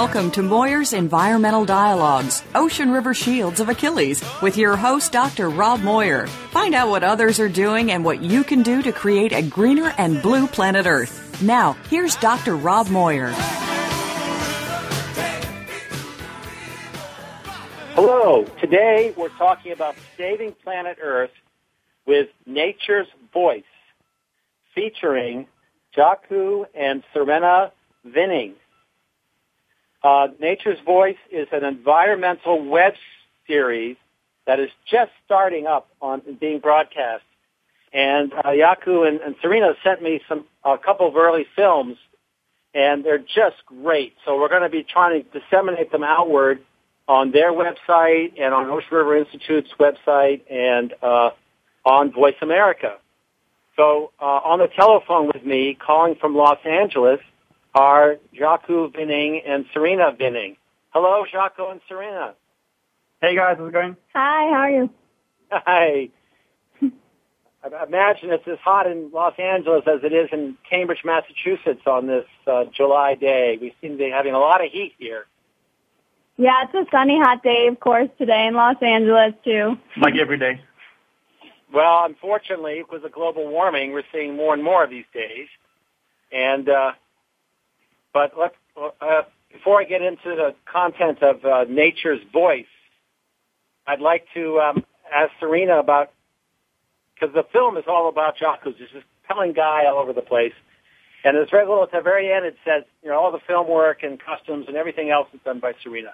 Welcome to Moyer's Environmental Dialogues, Ocean River Shields of Achilles, with your host, Dr. Rob Moyer. Find out what others are doing and what you can do to create a greener and blue planet Earth. Now, here's Dr. Rob Moyer. Hello. Today we're talking about saving planet Earth with Nature's Voice, featuring Jaco and Serena Vinning. Uh, Nature's Voice is an environmental web series that is just starting up on being broadcast. And uh, Jaco and, and Serena sent me some a couple of early films, and they're just great. So we're going to be trying to disseminate them outward on their website and on Ocean River Institute's website and uh, on Voice America. So uh, on the telephone with me, calling from Los Angeles, are Jaco Vinning and Serena Vinning. Hello, Jaco and Serena. Hey guys, how's it going? Hi, how are you? Hi. I imagine it's as hot in Los Angeles as it is in Cambridge, Massachusetts on this uh, July day. We seem to be having a lot of heat here. Yeah, it's a sunny, hot day, of course, today in Los Angeles, too. Like every day. Well, unfortunately, with the global warming, we're seeing more and more of these days. And uh, but let uh, before I get into the content of uh, Nature's Voice, I'd like to um, ask Serena about because the film is all about Jaco, just this compelling guy all over the place. And there's very little at the very end. It says, you know, all the film work and customs and everything else is done by Serena.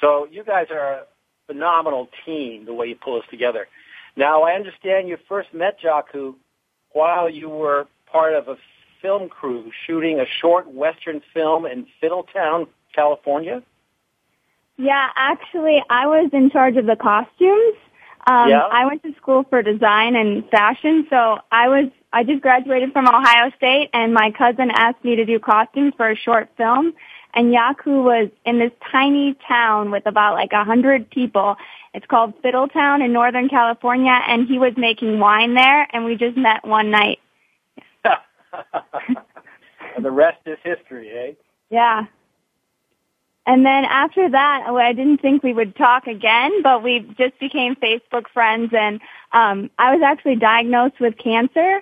So you guys are a phenomenal team, the way you pull this together. Now, I understand you first met Jaco while you were part of a film crew shooting a short Western film in Fiddletown, California? Yeah, actually, I was in charge of the costumes. Um, yeah. I went to school for design and fashion, so I was I just graduated from Ohio State, and my cousin asked me to do costumes for a short film. And Jaco was in this tiny town with about like a hundred people. It's called Fiddletown in Northern California, and he was making wine there, and we just met one night. the rest is history, eh? Yeah. And then after that, I didn't think we would talk again, but we just became Facebook friends and um I was actually diagnosed with cancer.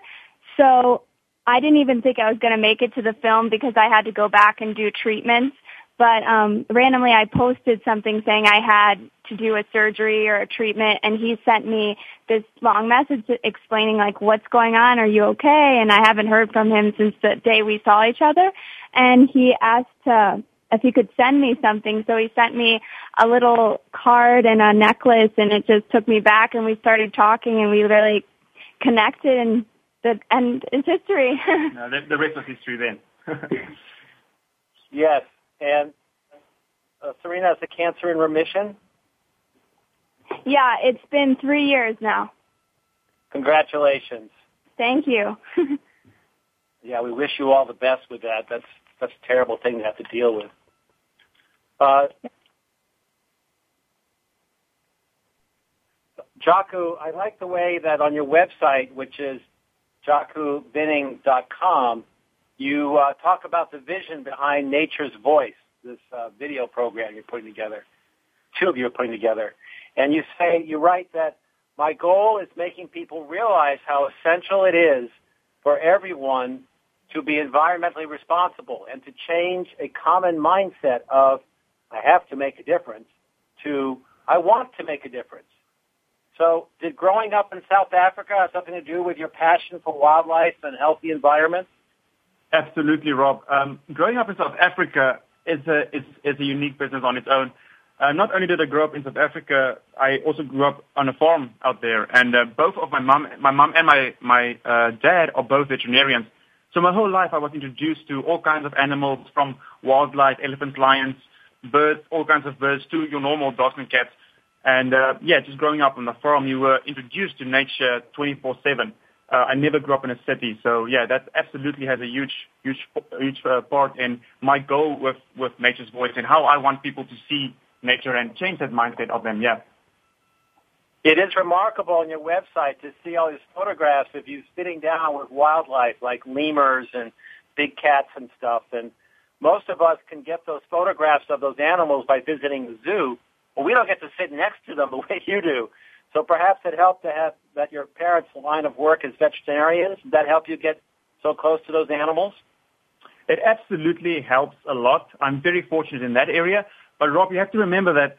So I didn't even think I was going to make it to the film because I had to go back and do treatments. But um randomly I posted something saying I had to do a surgery or a treatment and he sent me this long message explaining like what's going on, are you okay? And I haven't heard from him since the day we saw each other. And he asked uh, if he could send me something. So he sent me a little card and a necklace and it just took me back and we started talking and we really connected and the and it's history. no, the, the rest was history then. yes. And uh, Serena, has the cancer in remission? Yeah, it's been three years now. Congratulations. Thank you. yeah, we wish you all the best with that. That's that's a terrible thing to have to deal with. Uh, Jaco, I like the way that on your website, which is jacovinning.com, you uh, talk about the vision behind Nature's Voice, this uh, video program you're putting together. Two of you are putting together. And you say, you write that my goal is making people realize how essential it is for everyone to be environmentally responsible and to change a common mindset of I have to make a difference to I want to make a difference. So did growing up in South Africa have something to do with your passion for wildlife and healthy environments? Absolutely, Rob. Um, growing up in South Africa is a is, is a unique business on its own. Uh, not only did I grow up in South Africa, I also grew up on a farm out there, and uh, both of my mom, my mom and my my uh, dad are both veterinarians. So my whole life I was introduced to all kinds of animals, from wildlife, elephants, lions, birds, all kinds of birds, to your normal dogs and cats. And uh, yeah, just growing up on the farm, you were introduced to nature 24/7. Uh, I never grew up in a city, so yeah, that absolutely has a huge, huge, huge uh, part in my goal with with Nature's Voice and how I want people to see nature and change that mindset of them. Yeah. It is remarkable on your website to see all these photographs of you sitting down with wildlife like lemurs and big cats and stuff. And most of us can get those photographs of those animals by visiting the zoo, but we don't get to sit next to them the way you do. So perhaps it helped to have that your parents' line of work is veterinarians. Did that help you get so close to those animals? It absolutely helps a lot. I'm very fortunate in that area. But Rob, you have to remember that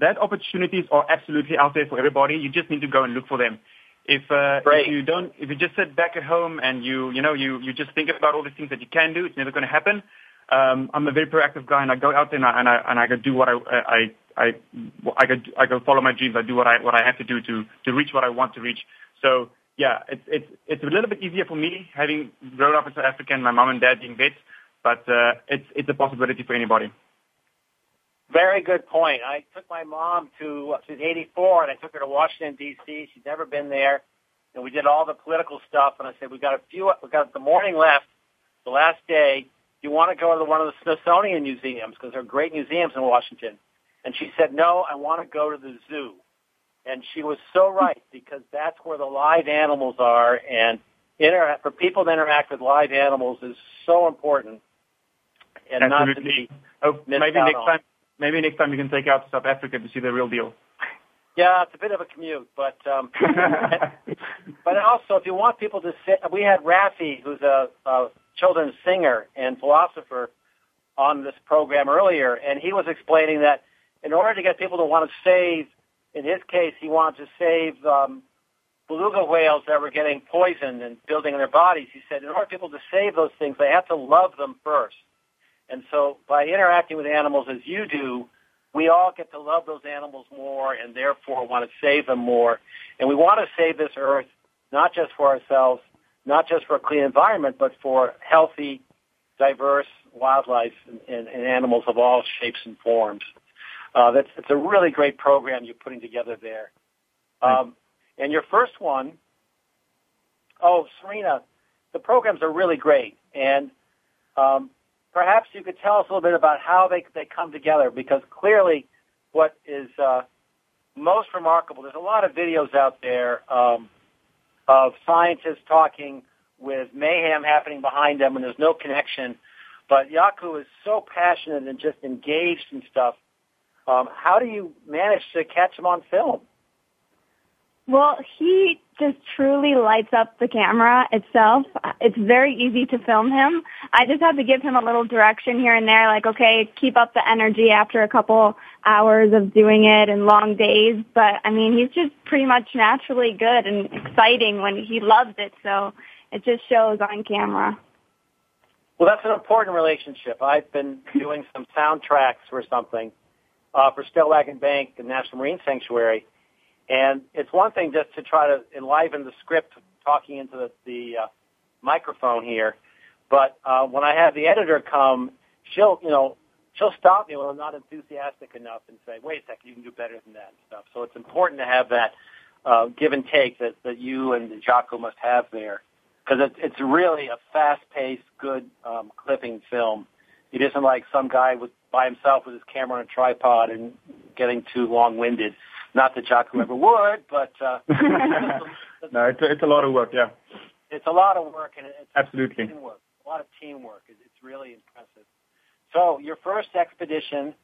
that opportunities are absolutely out there for everybody. You just need to go and look for them. If, uh, if you don't, if you just sit back at home and you, you know, you, you just think about all the things that you can do, it's never going to happen. Um, I'm a very proactive guy, and I go out there and I and I, and I go do what I I I I go I go follow my dreams. I do what I what I have to do to to reach what I want to reach. So yeah, it's it's it's a little bit easier for me having grown up in South Africa and my mom and dad being vets, but uh, it's it's a possibility for anybody. Very good point. I took my mom to she's 84, and I took her to Washington D.C. She's never been there, and we did all the political stuff. And I said, we got a few, we got the morning left, the last day. Do you want to go to one of the Smithsonian museums because there are great museums in Washington? And she said, no, I want to go to the zoo. And she was so right because that's where the live animals are, and inter- for people to interact with live animals is so important. And Absolutely. not to be oh, maybe next on. time maybe next time you can take out to South Africa to see the real deal. Yeah, it's a bit of a commute, but um, but also if you want people to sit, we had Raffi, who's a, a children's singer and philosopher, on this program earlier, and he was explaining that in order to get people to want to save, in his case, he wanted to save um, beluga whales that were getting poisoned and building in their bodies. He said in order for people to save those things, they have to love them first. And so by interacting with animals as you do, we all get to love those animals more and therefore want to save them more. And we want to save this earth not just for ourselves, not just for a clean environment, but for healthy, diverse wildlife and, and, and animals of all shapes and forms. Uh, that's it's a really great program you're putting together there. Um, and your first one, oh, Serena, the programs are really great. And um, perhaps you could tell us a little bit about how they they come together because clearly what is uh, most remarkable there's a lot of videos out there um, of scientists talking with mayhem happening behind them and there's no connection. But Jaco is so passionate and just engaged in stuff. Um, how do you manage to catch him on film? Well, he just truly lights up the camera itself. It's very easy to film him. I just have to give him a little direction here and there, like, okay, keep up the energy after a couple hours of doing it and long days. But I mean, he's just pretty much naturally good and exciting when he loves it. So it just shows on camera. Well, that's an important relationship. I've been doing some soundtracks for something uh, for Stellwagen Bank and National Marine Sanctuary and it's one thing just to try to enliven the script talking into the, the uh, microphone here, but uh, when I have the editor come, she'll, you know, she'll stop me when I'm not enthusiastic enough and say, wait a second, you can do better than that and stuff. So it's important to have that uh, give and take that, that you and Jaco must have there because it, it's really a fast-paced, good um, clipping film. It isn't like some guy with by himself with his camera on a tripod and getting too long-winded. Not that Jaco ever would, but uh, no, it's a, it's a lot of work. Yeah, it's a lot of work, and it's absolutely teamwork. A lot of teamwork. It's really impressive. So your first expedition,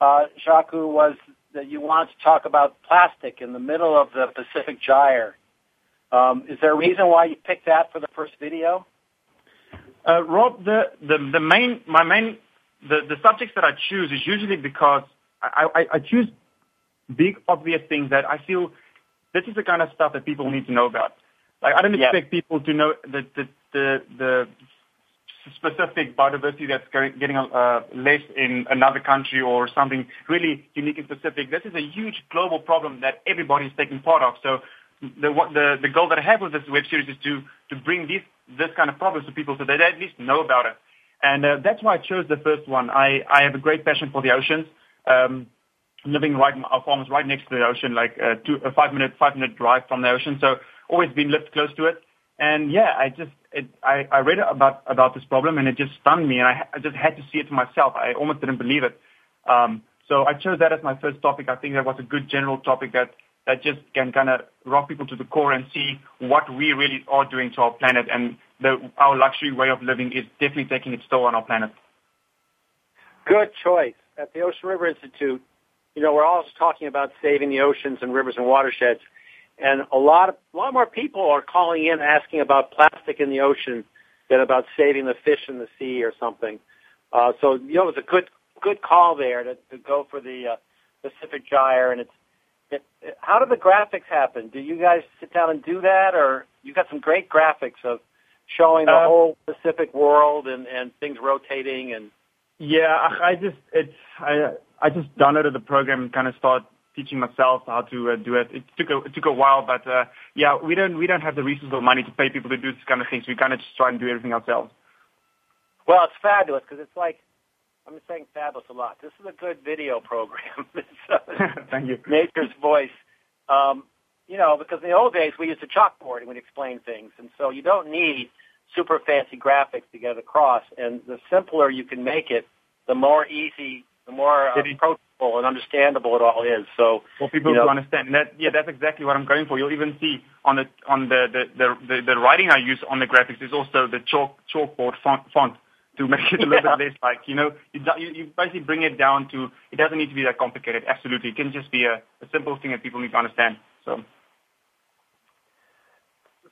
uh, Jaco, was that you wanted to talk about plastic in the middle of the Pacific Gyre. Um, is there a reason why you picked that for the first video? Uh, Rob, the, the, the main, my main, the, the subjects that I choose is usually because I, I, I choose big obvious things that I feel this is the kind of stuff that people need to know about. Like I don't expect people to know the the the, the specific biodiversity that's getting uh, less in another country or something really unique and specific. This is a huge global problem that everybody is taking part of. So the, the, the goal that I have with this web series is to, to bring these, this kind of problems to people so that they at least know about it. And uh, that's why I chose the first one. I, I have a great passion for the oceans. Um, living right, our farm is right next to the ocean, like a, two, a five minute, five minute drive from the ocean. So always been lived close to it. And yeah, I just, it, I, I read about, about this problem and it just stunned me and I, I just had to see it for myself. I almost didn't believe it. Um, so I chose that as my first topic. I think that was a good general topic that, that just can kind of rock people to the core and see what we really are doing to our planet and the, our luxury way of living is definitely taking its toll on our planet. Good choice. At the Ocean River Institute, you know, we're always talking about saving the oceans and rivers and watersheds. And a lot of, a lot more people are calling in asking about plastic in the ocean than about saving the fish in the sea or something. Uh, so, you know, it was a good, good call there to, to go for the uh, Pacific Gyre. And it's, it, it, how do the graphics happen? Do you guys sit down and do that, or you got some great graphics of showing the uh, whole Pacific world and and things rotating and? Yeah, I just it's I I just downloaded the program and kind of started teaching myself how to uh, do it. It took a it took a while, but uh, yeah, we don't we don't have the resources or money to pay people to do this kind of things. We kind of just try and do everything ourselves. Well, it's fabulous because it's like I'm saying fabulous a lot. This is a good video program. uh, Thank you. Nature's voice. Um, you know, because in the old days we used a chalkboard and we'd explain things, and so you don't need super fancy graphics to get it across. And the simpler you can make it, the more easy, the more uh, approachable and understandable it all is. So for people you know, to understand, and that yeah, that's exactly what I'm going for. You'll even see on the on the the the, the, the writing I use on the graphics is also the chalk chalkboard font, font to make it a little yeah. bit less like you know you, you basically bring it down to it doesn't need to be that complicated. Absolutely, it can just be a, a simple thing that people need to understand. So,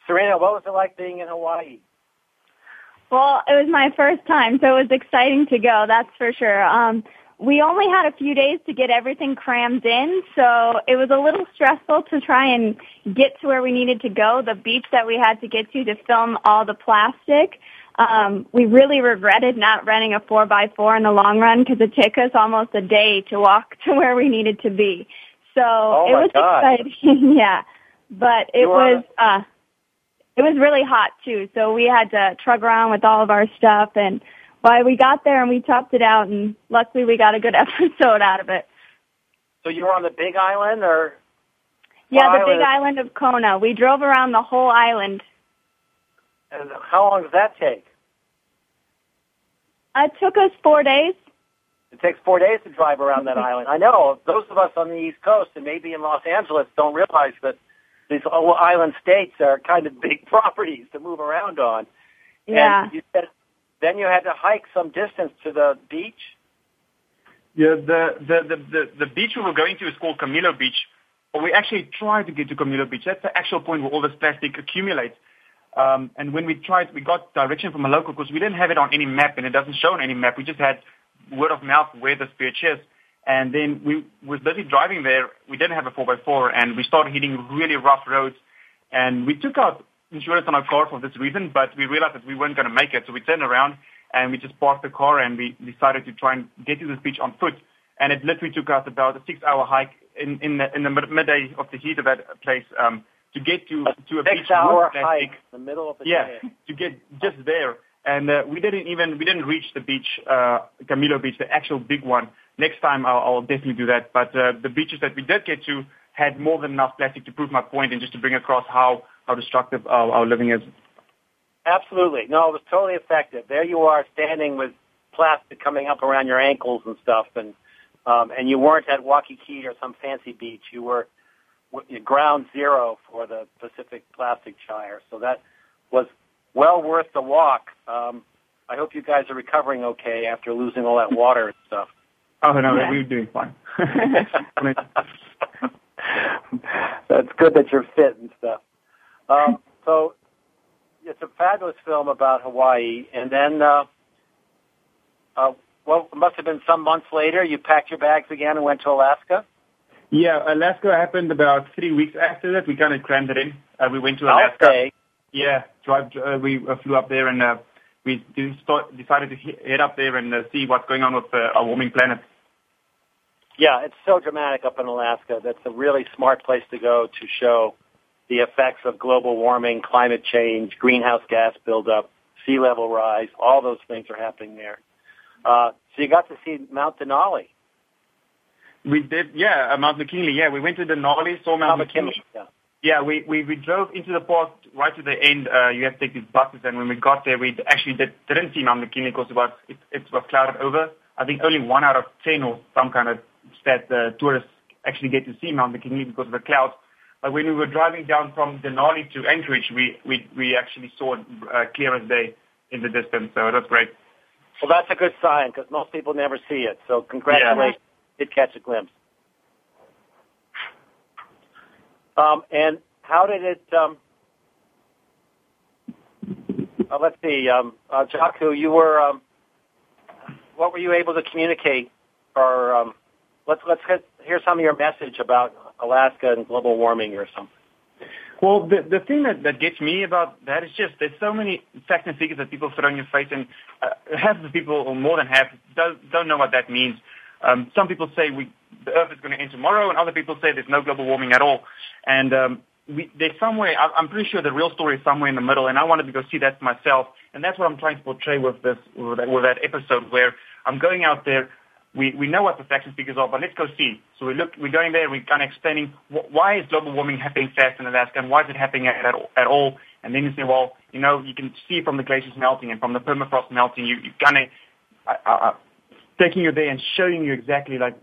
Serena, what was it like being in Hawaii? Well, it was my first time, so it was exciting to go. That's for sure. Um, we only had a few days to get everything crammed in, so it was a little stressful to try and get to where we needed to go. The beach that we had to get to to film all the plastic. Um, we really regretted not renting a four by four in the long run because it took us almost a day to walk to where we needed to be. So oh it was God. exciting, yeah. But it was uh it was really hot too, so we had to trug around with all of our stuff and why we got there and we chopped it out and luckily we got a good episode out of it. So you were on the big island or? Yeah, the big island of Kona. We drove around the whole island. And how long does that take? Uh, it took us four days. It takes four days to drive around that island. I know those of us on the East Coast and maybe in Los Angeles don't realize that these island states are kind of big properties to move around on. Yeah. And you said then you had to hike some distance to the beach. Yeah, the the the the, the beach we were going to is called Kamilo Beach. But we actually tried to get to Kamilo Beach. That's the actual point where all this plastic accumulates. Um, and when we tried, we got direction from a local because we didn't have it on any map, and it doesn't show on any map. We just had word of mouth where this beach is. And then we was busy driving there. We didn't have a 4x4, and we started hitting really rough roads. And we took out insurance on our car for this reason, but we realized that we weren't going to make it. So we turned around and we just parked the car and we decided to try and get to this beach on foot. And it literally took us about a six-hour hike in, in the, in the midday of the heat of that place um, to get to to a beach hour hike in the middle of the yeah, day. to get just there. And uh, we didn't even we didn't reach the beach, uh, Kamilo Beach, the actual big one. Next time I'll, I'll definitely do that. But uh, the beaches that we did get to had more than enough plastic to prove my point and just to bring across how how destructive our, our living is. Absolutely. No, it was totally effective. There you are standing with plastic coming up around your ankles and stuff, and um, and you weren't at Waikiki or some fancy beach. You were ground zero for the Pacific Plastic Gyre. So that was well worth the walk. Um, I hope you guys are recovering okay after losing all that water and stuff. Oh no, yeah. we are doing fine. That's good that you're fit and stuff. Um, so it's a fabulous film about Hawaii, and then uh, uh, well, it must have been some months later. You packed your bags again and went to Alaska. Yeah, Alaska happened about three weeks after that. We kind of crammed it in. Uh, we went to Alaska. Okay. Yeah, drive. Uh, we uh, flew up there and uh, we decided to head up there and uh, see what's going on with uh, our warming planet. Yeah, it's so dramatic up in Alaska. That's a really smart place to go to show the effects of global warming, climate change, greenhouse gas buildup, sea level rise. All those things are happening there. Uh, so you got to see Mount Denali. We did, yeah, uh, Mount McKinley. Yeah, we went to Denali, saw Mount, Mount McKinley. McKinley. Yeah. Yeah, we, we, we drove into the park right to the end. Uh, you have to take these buses, and when we got there, we actually did, didn't see Mount McKinley because it was, it, it was clouded over. I think only one out of ten or some kind of stat uh, tourists actually get to see Mount McKinley because of the clouds. But when we were driving down from Denali to Anchorage, we, we, we actually saw it uh, clear as day in the distance, so that's great. Well, that's a good sign because most people never see it. So congratulations, yeah. did catch a glimpse. Um, and how did it? Um, uh, let's see, um, uh, Jaco, you were. Um, what were you able to communicate? Or um, let's let's get, hear some of your message about Alaska and global warming or something. Well, the the thing that, that gets me about that is just there's so many facts and figures that people throw in your face, and uh, half the people, or more than half, don't don't know what that means. Um, some people say we the Earth is going to end tomorrow, and other people say there's no global warming at all. And um, we, there's somewhere, I'm pretty sure the real story is somewhere in the middle, and I wanted to go see that myself. And that's what I'm trying to portray with this, with that, with that episode, where I'm going out there. We we know what the facts and figures are, but let's go see. So we look, we're going there, we're kind of explaining wh- why is global warming happening fast in Alaska, and why is it happening at, at, at all? And then you say, well, you know, you can see from the glaciers melting and from the permafrost melting, you you kind of uh, uh, taking you there and showing you exactly like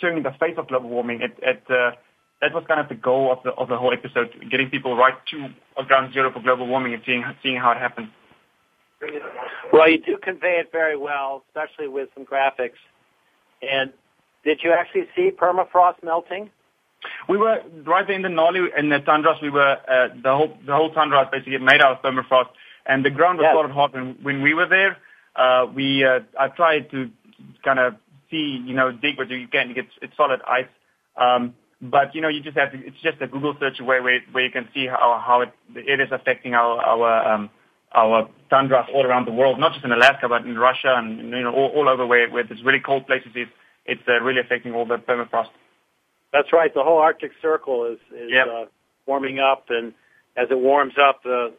showing the face of global warming. It, it uh, that was kind of the goal of the of the whole episode, getting people right to ground zero for global warming and seeing seeing how it happens. Well, you do convey it very well, especially with some graphics. And did you actually see permafrost melting? We were right there in the Denali in the tundras. We were uh, the whole the whole tundra is basically made out of permafrost, and the ground was yes. solid hot when when we were there. Uh, we uh, I tried to kind of see, you know, dig what you can to get it's solid ice. Um, but you know, you just have to. It's just a Google search where where, where you can see how how it it is affecting our our um, our tundras all around the world, not just in Alaska, but in Russia and you know all, all over where where there's really cold places. It's it's uh, really affecting all the permafrost. That's right. The whole Arctic Circle is is yep. uh, warming up, and as it warms up, the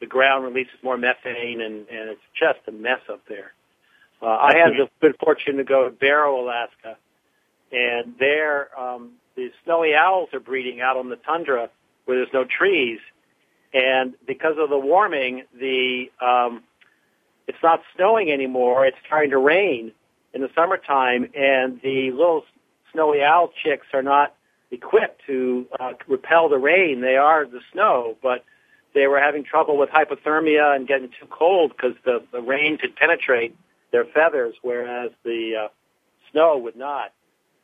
the ground releases more methane, and and it's just a mess up there. Uh, I had the good fortune to go to Barrow, Alaska, and there um, the snowy owls are breeding out on the tundra where there's no trees, and because of the warming, the um, it's not snowing anymore. It's starting to rain in the summertime, and the little snowy owl chicks are not equipped to uh, repel the rain. They are the snow, but they were having trouble with hypothermia and getting too cold because the, the rain could penetrate their feathers, whereas the uh, snow would not.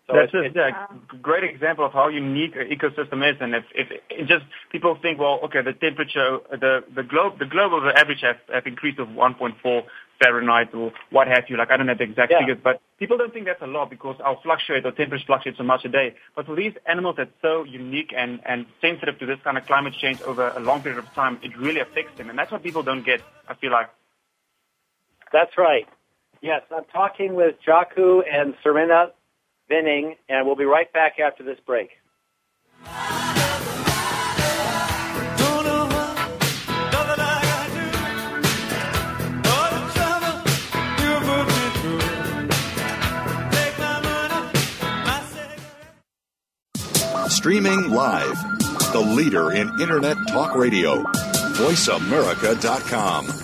So That's it's, a yeah, great example of how unique an ecosystem is, and if, if it just people think, well, okay, the temperature, the the globe, the global the average have, have increased of 1.4 Fahrenheit or what have you. Like I don't know the exact yeah. figures, but people don't think that's a lot because our fluctuate or temperature fluctuates so much a day. But for these animals that's so unique and and sensitive to this kind of climate change over a long period of time, it really affects them, and that's what people don't get. I feel like. That's right. Yes, I'm talking with Jaco and Serena Vinning, and we'll be right back after this break. Streaming live, the leader in Internet talk radio, voiceamerica.com.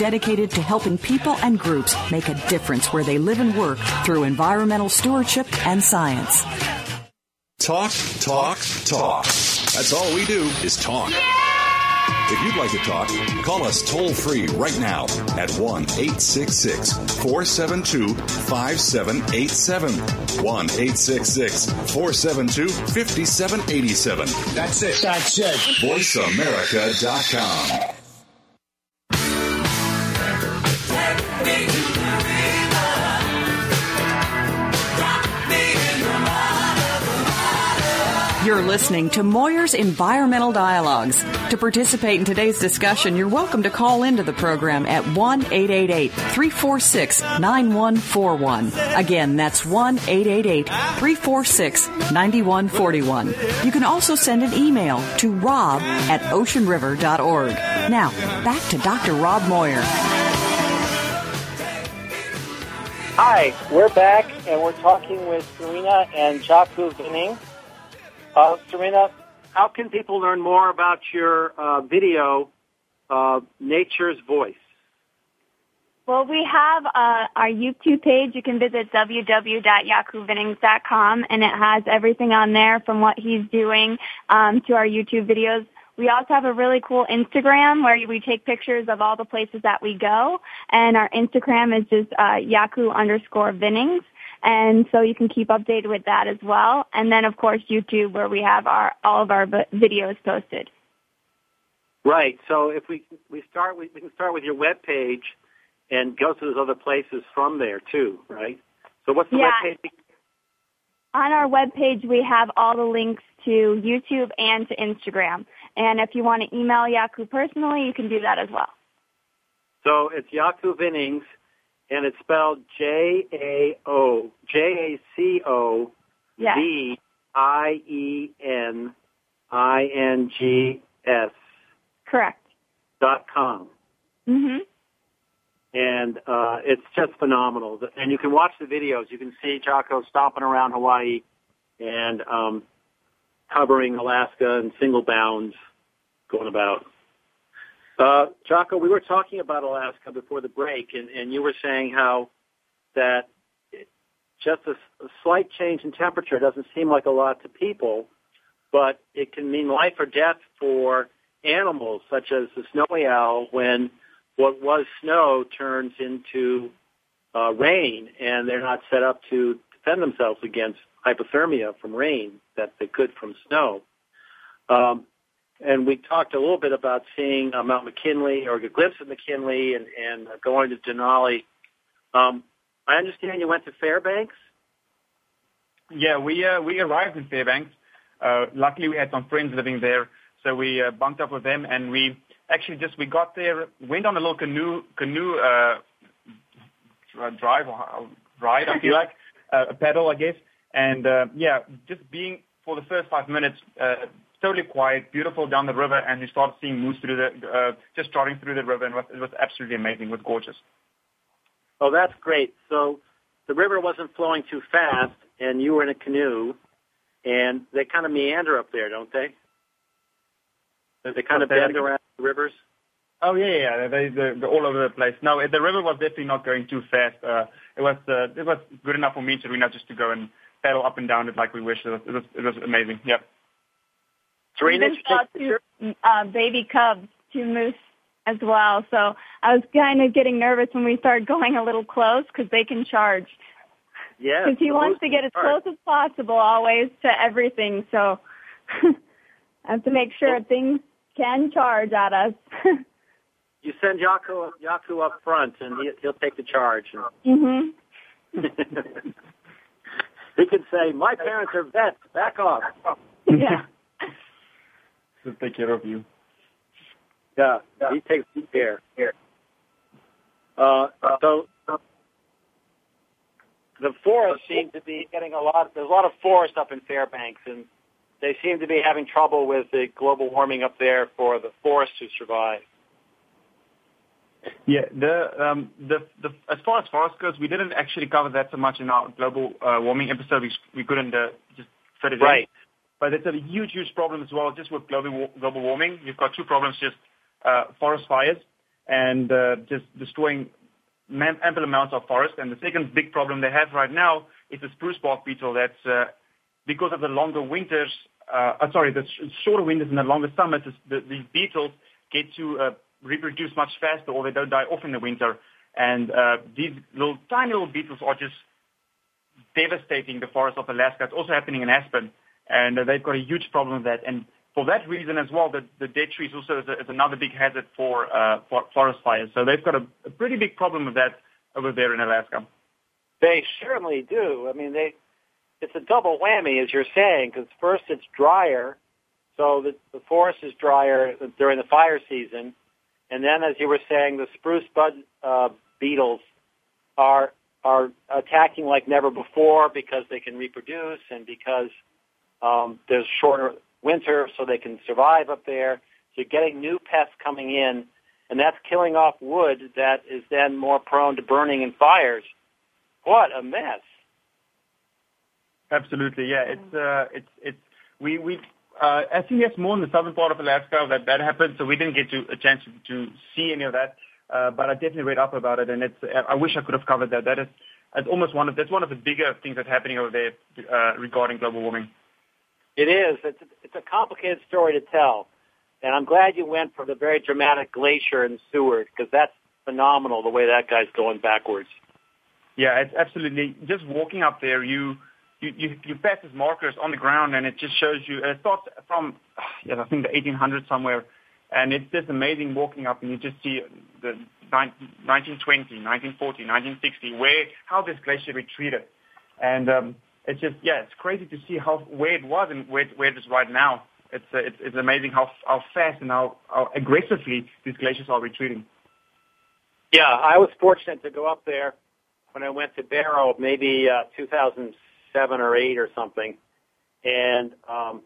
dedicated to helping people and groups make a difference where they live and work through environmental stewardship and science. Talk, talk, talk. That's all we do is talk. If you'd like to talk, call us toll free right now at 1 866 472 5787. 1 866 472 5787. That's it. That's it. VoiceAmerica.com. You're listening to Moyer's Environmental Dialogues. To participate in today's discussion, you're welcome to call into the program at 1 888 346 9141. Again, that's 1 888 346 9141. You can also send an email to rob at oceanriver.org. Now, back to Dr. Rob Moyer. Hi, we're back and we're talking with Serena and Jaco Vinning. Uh, Serena, how can people learn more about your uh, video, uh, Nature's Voice? Well, we have uh, our YouTube page. You can visit www.yakuvinnings.com, and it has everything on there from what he's doing um, to our YouTube videos. We also have a really cool Instagram where we take pictures of all the places that we go, and our Instagram is just uh, Jaco underscore Vinnings and so you can keep updated with that as well. And then, of course, YouTube, where we have our all of our videos posted. Right. So if we we start with, we can start with your web page and go to those other places from there too, right? So what's the yeah. web page? On our web page, we have all the links to YouTube and to Instagram. And if you want to email Jaco personally, you can do that as well. So it's Jaco Vinnings, and it's spelled J A O J A C O V I E N I N G S. Correct. Dot com. Mhm. And uh, it's just phenomenal. And you can watch the videos. You can see Jaco stomping around Hawaii and um, covering Alaska in single bounds, going about. Uh, Jaco, we were talking about Alaska before the break, and, and you were saying how that just a, a slight change in temperature doesn't seem like a lot to people, but it can mean life or death for animals, such as the snowy owl, when what was snow turns into uh, rain, and they're not set up to defend themselves against hypothermia from rain that they could from snow. Um, and we talked a little bit about seeing uh, Mount McKinley or a glimpse of McKinley and, and uh, going to Denali. Um, I understand you went to Fairbanks. Yeah, we uh, we arrived in Fairbanks. Uh, luckily, we had some friends living there, so we uh, bunked up with them, and we actually just we got there, went on a little canoe canoe uh, drive or ride, I feel like uh, a pedal, I guess, and uh, yeah, just being for the first five minutes. Uh, totally quiet, beautiful down the river, and you start seeing moose through the, uh, just trotting through the river, and it was, it was absolutely amazing. It was gorgeous. Oh, that's great. So the river wasn't flowing too fast, and you were in a canoe, and they kind of meander up there, don't they? They kind of bend around the rivers. Oh yeah, yeah, they they're, they're all over the place. No, the river was definitely not going too fast. Uh, it was uh, it was good enough for me to Serena just to go and paddle up and down it like we wished. It was it was, it was amazing. Yep. Serena, we saw two uh, baby cubs, two moose as well. So I was kind of getting nervous when we started going a little close because they can charge. Yeah. Because he wants to get as close as possible always to everything. So I have to make sure things can charge at us. you send Jaco Jaco up front, and he, he'll take the charge. Mhm. he can say, "My parents are vets. Back off." Yeah. To take care of you. Yeah, yeah. he takes good care. Here. Uh, so the forest seems to be getting a lot. There's a lot of forest up in Fairbanks, and they seem to be having trouble with the global warming up there for the forest to survive. Yeah, the um, the the as far as forest goes, we didn't actually cover that so much in our global uh, warming episode. We we couldn't uh, just fit it right. in. But it's a huge, huge problem as well, just with global global warming. You've got two problems: just uh, forest fires and uh, just destroying ample amounts of forest. And the second big problem they have right now is the spruce bark beetle. That's uh, because of the longer winters. Uh, uh, sorry, the sh- shorter winters and the longer summers. The, these beetles get to uh, reproduce much faster, or they don't die off in the winter. And uh, these little tiny little beetles are just devastating the forests of Alaska. It's also happening in Aspen, and uh, they've got a huge problem with that. And for that reason as well, the, the dead trees also is, a, is another big hazard for, uh, for forest fires. So they've got a, a pretty big problem with that over there in Alaska. They certainly do. I mean, they it's a double whammy, as you're saying, because first it's drier, so the, the forest is drier during the fire season, and then, as you were saying, the spruce bud uh, beetles are are attacking like never before because they can reproduce and because um, there's shorter winter so they can survive up there. So you're getting new pests coming in, and that's killing off wood that is then more prone to burning and fires. What a mess! Absolutely, yeah. It's uh, it's it's we we uh, I think it's more in the southern part of Alaska that that happened, so we didn't get to a chance to, to see any of that. Uh, but I definitely read up about it, and it's I wish I could have covered that. That is it's almost one of that's one of the bigger things that's happening over there uh, regarding global warming. It is. It's, it's a complicated story to tell. And I'm glad you went for the very dramatic glacier in Seward because that's phenomenal the way that guy's going backwards. Yeah, it's absolutely. Just walking up there, you you you, you pass his markers on the ground, and it just shows you. It starts from yes, I think the 1800s somewhere, and it's just amazing walking up, and you just see the 1920, 1940, 1960, where how this glacier retreated, and um, it's just yeah, it's crazy to see how where it was and where where it is right now. It's uh, it's, it's amazing how how fast and how, how aggressively these glaciers are retreating. Yeah, I was fortunate to go up there when I went to Barrow, maybe uh, 2007 or eight or something, and um,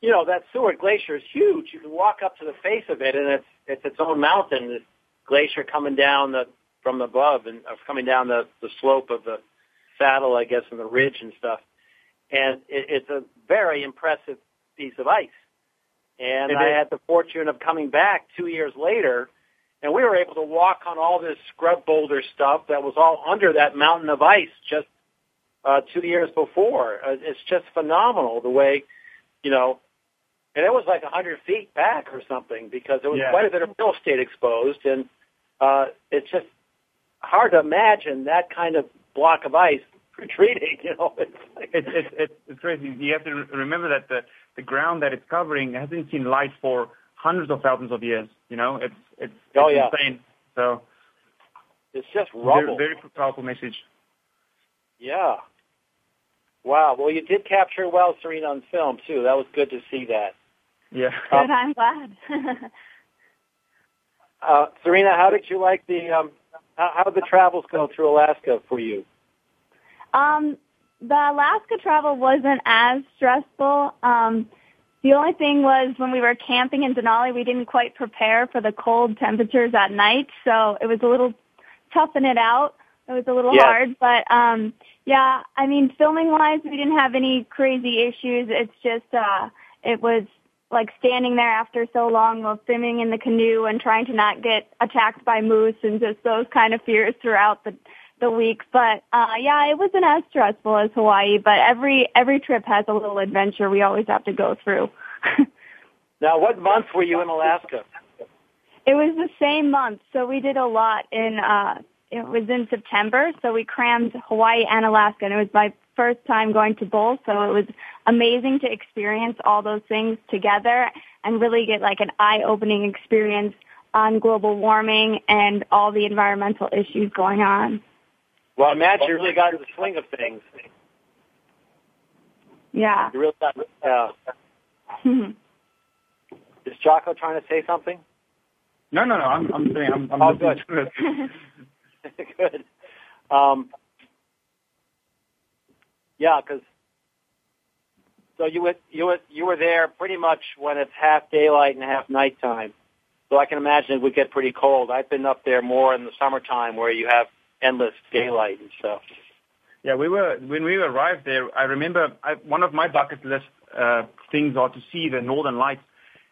you know that Seward Glacier is huge. You can walk up to the face of it, and it's it's its own mountain. This glacier coming down the from above and uh, coming down the the slope of the saddle, I guess, and the ridge and stuff. And it, it's a very impressive piece of ice. And I had the fortune of coming back two years later, and we were able to walk on all this scrub boulder stuff that was all under that mountain of ice just uh, two years before. Uh, it's just phenomenal the way, you know, and it was like a hundred feet back or something because there was yeah. quite a bit of real estate exposed, and uh, it's just hard to imagine that kind of block of ice retreating. You know, it's like, it's, it's it's it's crazy. You have to remember that the the ground that it's covering hasn't seen light for hundreds of thousands of years. You know, it's it's, oh, it's yeah. insane. So it's just rubble. Very, very powerful message. Yeah. Wow. Well, you did capture well, Serena, on film too. That was good to see that. Yeah. Good. I'm glad. uh, Serena, how did you like the um, how, how did the travels go through Alaska for you? Um, the Alaska travel wasn't as stressful. Um, the only thing was when we were camping in Denali, we didn't quite prepare for the cold temperatures at night, so it was a little toughing it out. It was a little Yes. hard, but um, yeah, I mean, filming wise, we didn't have any crazy issues. It's just uh, it was like standing there after so long of swimming in the canoe and trying to not get attacked by moose and just those kind of fears throughout the the week. But uh yeah, it wasn't as stressful as Hawaii, but every every trip has a little adventure we always have to go through. Now, what month were you in Alaska? it was the same month, so we did a lot in uh it was in September, so we crammed Hawaii and Alaska and it was my first time going to both, so it was amazing to experience all those things together and really get like an eye-opening experience on global warming and all the environmental issues going on. Well, Matt, imagine you really got into the swing of things. Yeah. You really got. Uh, is Jaco trying to say something? No, no, no. I'm I'm saying I'm I'm Oh, listening good. to it. Good. Um, yeah, because so you were you were you were there pretty much when it's half daylight and half nighttime. So I can imagine it would get pretty cold. I've been up there more in the summertime where you have endless daylight and stuff. Yeah, we were when we arrived there. I remember I, one of my bucket list uh, things are to see the northern lights,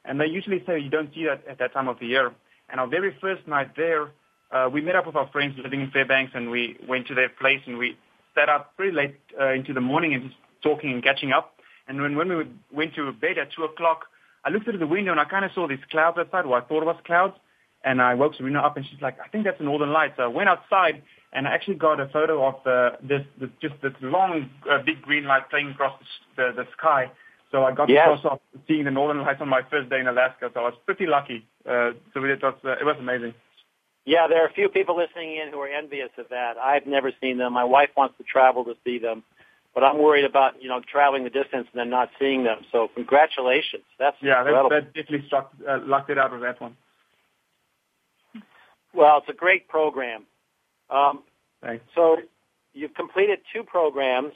and they usually say you don't see that at that time of the year. And our very first night there, uh, we met up with our friends living in Fairbanks, and we went to their place, and we sat up pretty late uh, into the morning and just talking and catching up. And when when we went to bed at two o'clock, I looked out of the window and I kind of saw these clouds outside, what I thought was clouds. And I woke Serena up and she's like, I think that's the northern lights. So I went outside and I actually got a photo of the, this, this just this long, uh, big green light playing across the, the, the sky. So I got yes. close up seeing the northern lights on my first day in Alaska. So I was pretty lucky. Uh, so it was, uh, it was amazing. Yeah, there are a few people listening in who are envious of that. I've never seen them. My wife wants to travel to see them, but I'm worried about you know traveling the distance and then not seeing them. So congratulations. That's yeah, incredible. that, that definitely struck, uh, lucked it out with that one. Well, it's a great program. Um, Thanks. So you've completed two programs.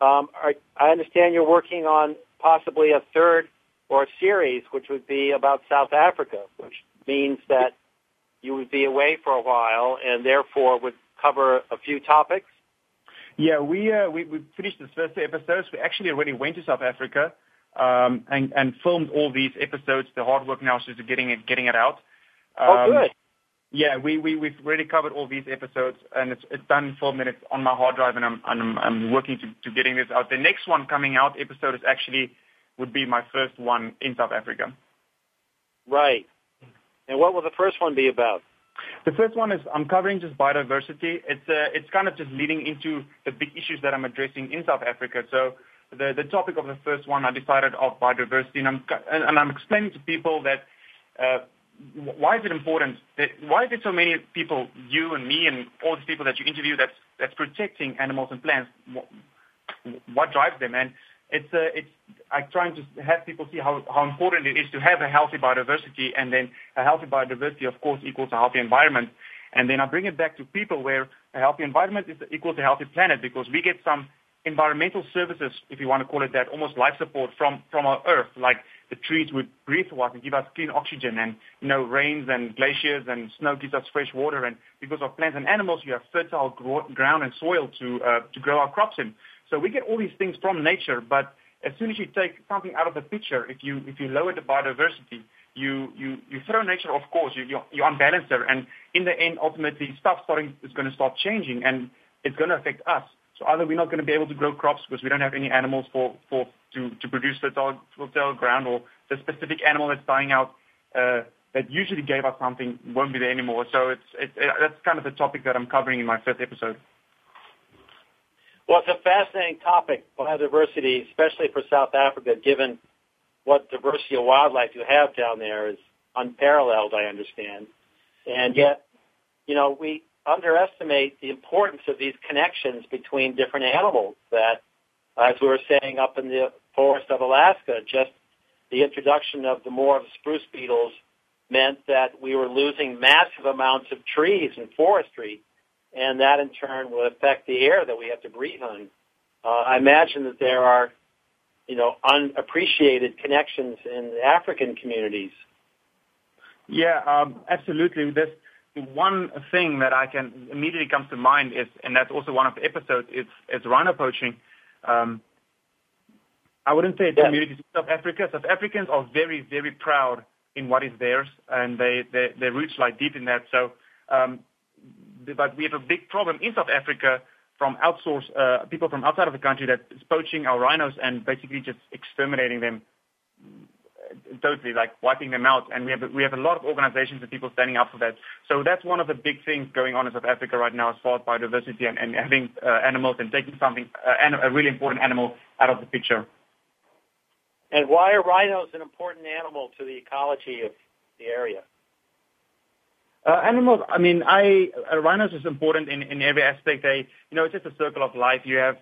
Um, are, I understand you're working on possibly a third or a series, which would be about South Africa, which means that you would be away for a while and therefore would cover a few topics. Yeah, we uh, we, we finished the first episodes. We actually already went to South Africa um, and and filmed all these episodes. The hard work now is just getting it getting it out. Um, oh, good. Yeah, we, we, we've already covered all these episodes, and it's, it's done in four minutes on my hard drive, and I'm, I'm, I'm working to, to getting this out. The next one coming out episode is actually would be my first one in South Africa. Right. And what will the first one be about? The first one is I'm covering just biodiversity. It's uh, it's kind of just leading into the big issues that I'm addressing in South Africa. So the the topic of the first one I decided of biodiversity, and I'm and I'm explaining to people that. Uh, why is it important? That, why is it so many people, you and me and all these people that you interview, that's that's protecting animals and plants? What, what drives them? And it's uh, it's I'm trying to have people see how how important it is to have a healthy biodiversity, and then a healthy biodiversity, of course, equals a healthy environment. And then I bring it back to people where a healthy environment is equals a healthy planet because we get some environmental services, if you want to call it that, almost life support from from our Earth, like the trees would breathe to us and give us clean oxygen and, you know, rains and glaciers and snow gives us fresh water. And because of plants and animals, you have fertile ground and soil to, uh, to grow our crops in. So we get all these things from nature, but as soon as you take something out of the picture, if you, if you lower the biodiversity, you, you, you throw nature off course, you, you, you unbalance her. And in the end, ultimately, stuff starting is going to start changing and it's going to affect us. So either we're not going to be able to grow crops because we don't have any animals for, for to, to produce fertile, fertile ground or the specific animal that's dying out uh, that usually gave us something won't be there anymore. So it's, it, it, that's kind of the topic that I'm covering in my fifth episode. Well, it's a fascinating topic, biodiversity, especially for South Africa, given what diversity of wildlife you have down there is unparalleled, I understand. And yet, you know, we underestimate the importance of these connections between different animals that, as we were saying up in the forest of Alaska, just the introduction of the more of the spruce beetles meant that we were losing massive amounts of trees and forestry, and that in turn will affect the air that we have to breathe on. Uh, I imagine that there are, you know, unappreciated connections in the African communities. Yeah, um, absolutely. There's one thing that I can immediately comes to mind is, and that's also one of the episodes, is, is rhino poaching. Um, I wouldn't say it's Yeah. communities in South Africa. South Africans are very, very proud in what is theirs, and they, they their roots lie deep in that. So, um, but we have a big problem in South Africa from outsource uh, people from outside of the country that is poaching our rhinos and basically just exterminating them uh, totally, like wiping them out. And we have we have a lot of organizations and people standing up for that. So that's one of the big things going on in South Africa right now as far as biodiversity and, and having uh, animals and taking something uh, a really important animal out of the picture. And why are rhinos an important animal to the ecology of the area? Uh, animals, I mean, I, uh, rhinos is important in, in every aspect. They, you know, it's just a circle of life. You have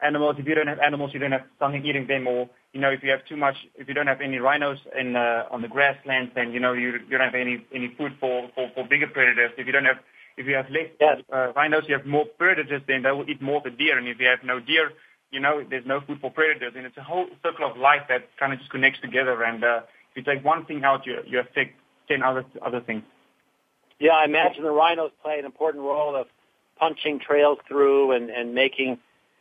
animals. If you don't have animals, you don't have something eating them. Or, you know, if you have too much, if you don't have any rhinos in, uh, on the grasslands, then, you know, you, you don't have any, any food for, for, for bigger predators. If you don't have if you have less Yes. uh, rhinos, you have more predators, then they will eat more of the deer. And if you have no deer, you know, there's no food for predators. And it's a whole circle of life that kind of just connects together. And uh, if you take one thing out, you, you affect 10 other, other things. Yeah, I imagine the rhinos play an important role of punching trails through and, and making,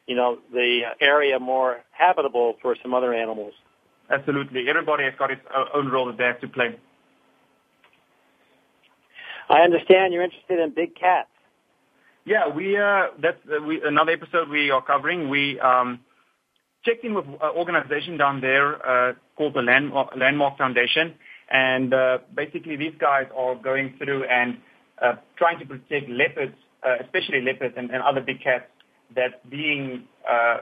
you know, the area more habitable for some other animals. Absolutely. Everybody has got its own role that they have to play. I understand you're interested in big cats. Yeah, we uh, that's uh, we another episode we are covering. We um, checked in with an organization down there uh, called the Landmark, Landmark Foundation, and uh, basically these guys are going through and uh, trying to protect leopards, uh, especially leopards and, and other big cats that being uh,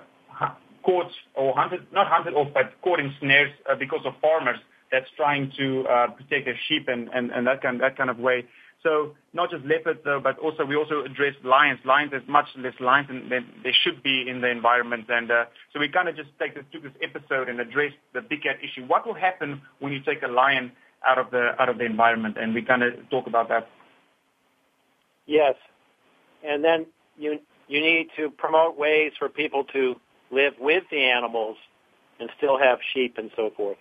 caught or hunted, not hunted off, but caught in snares uh, because of farmers that's trying to uh, protect their sheep and, and, and that kind that kind of way. So not just leopards, though, but also we also address lions. Lions, there's much less lions than, than there should be in the environment, and uh, so we kind of just take this, took this episode and address the big cat issue. What will happen when you take a lion out of the out of the environment? And we kind of talk about that. Yes. And then you you need to promote ways for people to live with the animals and still have sheep and so forth.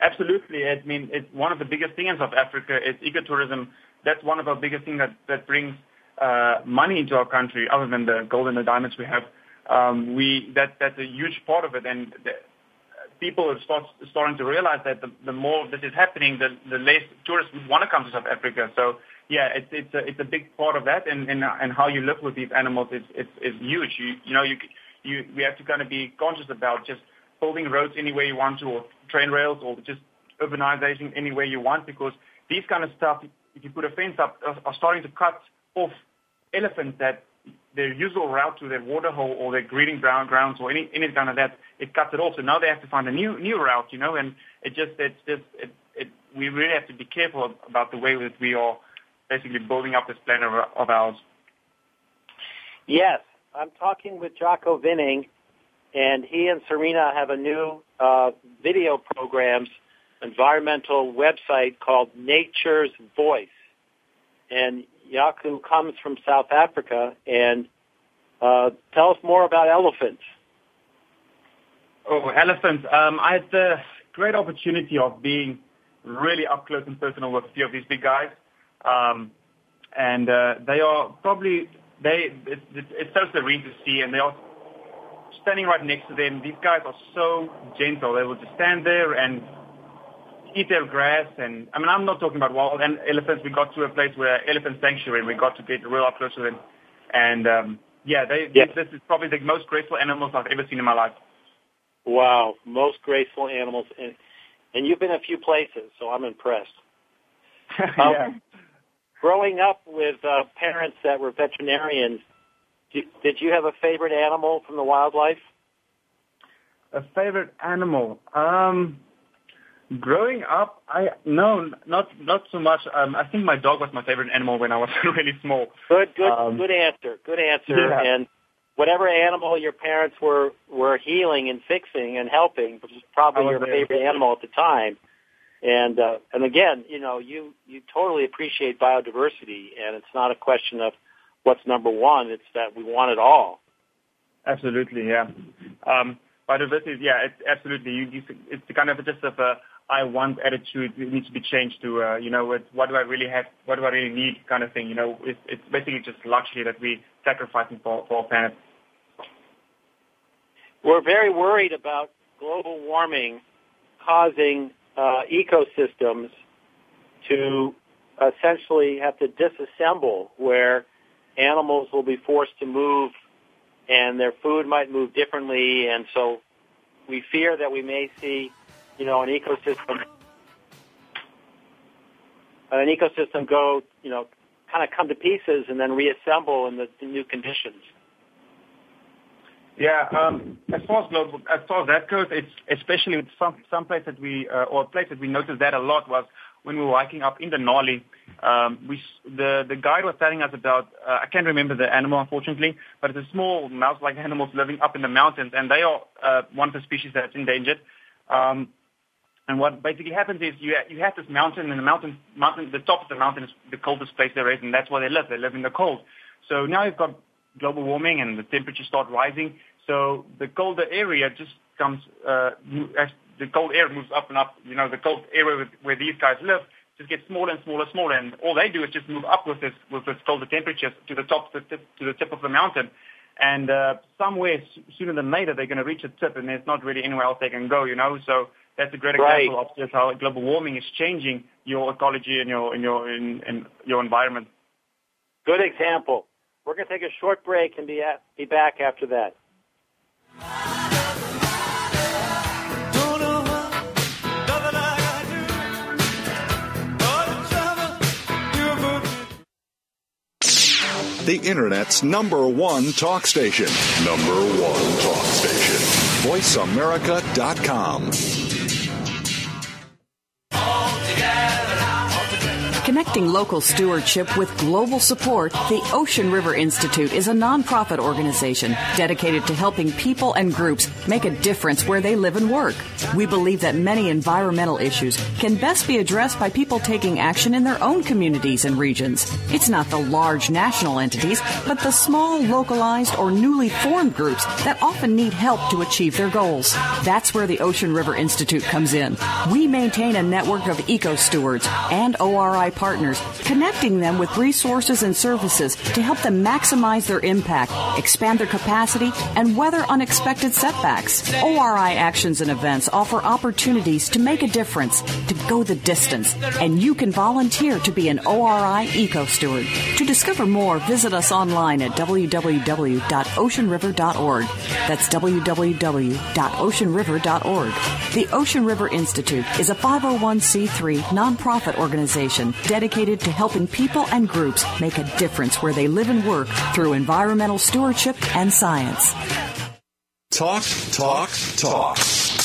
Absolutely. I mean, it's one of the biggest things of Africa is ecotourism. That's one of our biggest things that, that brings uh, money into our country, other than the gold and the diamonds we have. Um, we that that's a huge part of it, and the, people are start, starting to realize that the, the more this is happening, the, the less tourists want to come to South Africa. So yeah, it's it's a, it's a big part of that, and and, and how you live with these animals is is, is huge. You you know you you we have to kind of be conscious about just building roads any way you want to, or train rails, or just urbanization any way you want, because these kind of stuff, if you put a fence up, are, are starting to cut off elephants that their usual route to their water hole or their breeding ground grounds or any any kind of that, it cuts it off. So now they have to find a new new route, you know, and it just it's just it, it we really have to be careful about the way that we are basically building up this plan of, of ours. Yes, I'm talking with Jaco Vinning, and he and Serena have a new uh, video programs environmental website called Nature's Voice. And Jaco comes from South Africa, and uh, tell us more about elephants. Oh, elephants. Um, I had the great opportunity of being really up close and personal with a few of these big guys. Um, and uh, they are probably, they it, it, it's so serene to see, and they are standing right next to them. These guys are so gentle. They will just stand there and eat their grass. And I mean, I'm not talking about wild and elephants. We got to a place where elephant sanctuary, and we got to get real up close to them. And um, yeah, they, Yes. this is probably the most graceful animals I've ever seen in my life. Wow, most graceful animals, and and you've been a few places, so I'm impressed. yeah. Growing up with uh, parents that were veterinarians, did, did you have a favorite animal from the wildlife? A favorite animal. Um, growing up, I no, not not so much. Um, I think my dog was my favorite animal when I was really small. Good, good, Um, good answer. Good answer. Yeah. And whatever animal your parents were were healing and fixing and helping, which is probably was your there. favorite animal at the time. And uh, and again, you know, you you totally appreciate biodiversity, and it's not a question of what's number one. It's that we want it all. Absolutely, yeah. Um, biodiversity, yeah, it's absolutely. You, you, it's kind of just of a I want attitude. It needs to be changed to, uh, you know, it's, what do I really have? What do I really need? Kind of thing. You know, it's, it's basically just luxury that we sacrificing for for our planet. We're very worried about global warming causing uh, ecosystems to essentially have to disassemble where animals will be forced to move and their food might move differently and so we fear that we may see you know an ecosystem an ecosystem go you know kind of come to pieces and then reassemble in the, new conditions Yeah, um, as far as global, as far as that goes, it's especially with some some place that we uh, or a place that we noticed that a lot was when we were hiking up in Denali. Um, we the the guide was telling us about uh, I can't remember the animal unfortunately, but it's a small mouse-like animals living up in the mountains, and they are uh, one of the species that's endangered. Um, And what basically happens is you you have this mountain, and the mountain mountain the top of the mountain is the coldest place there is, and that's where they live. They live in the cold. So now you've got global warming, and the temperatures start rising. So the colder area just comes uh, as the cold air moves up and up. You know, the cold area where these guys live just gets smaller and smaller and smaller, and all they do is just move up with this with this colder temperatures to the top to the tip, to the tip of the mountain. And uh, somewhere sooner than later, they're going to reach a tip, and there's not really anywhere else they can go. You know, so that's a great Right. example of just how global warming is changing your ecology and your in your in, in your environment. Good example. We're going to take a short break and be, at, be back after that. The Internet's number one talk station. Number one talk station. VoiceAmerica.com. Local stewardship with global support, the Ocean River Institute is a nonprofit organization dedicated to helping people and groups make a difference where they live and work. We believe that many environmental issues can best be addressed by people taking action in their own communities and regions. It's not the large national entities, but the small, localized, or newly formed groups that often need help to achieve their goals. That's where the Ocean River Institute comes in. We maintain a network of eco stewards and ORI partners, connecting them with resources and services to help them maximize their impact, expand their capacity, and weather unexpected setbacks. ORI actions and events offer opportunities to make a difference, to go the distance, and you can volunteer to be an ORI eco steward. To discover more, visit us online at www.oceanriver.org. That's www.oceanriver.org. The Ocean River Institute is a 501c3 nonprofit organization dedicated to helping people and groups make a difference where they live and work through environmental stewardship and science. Talk, talk, talk.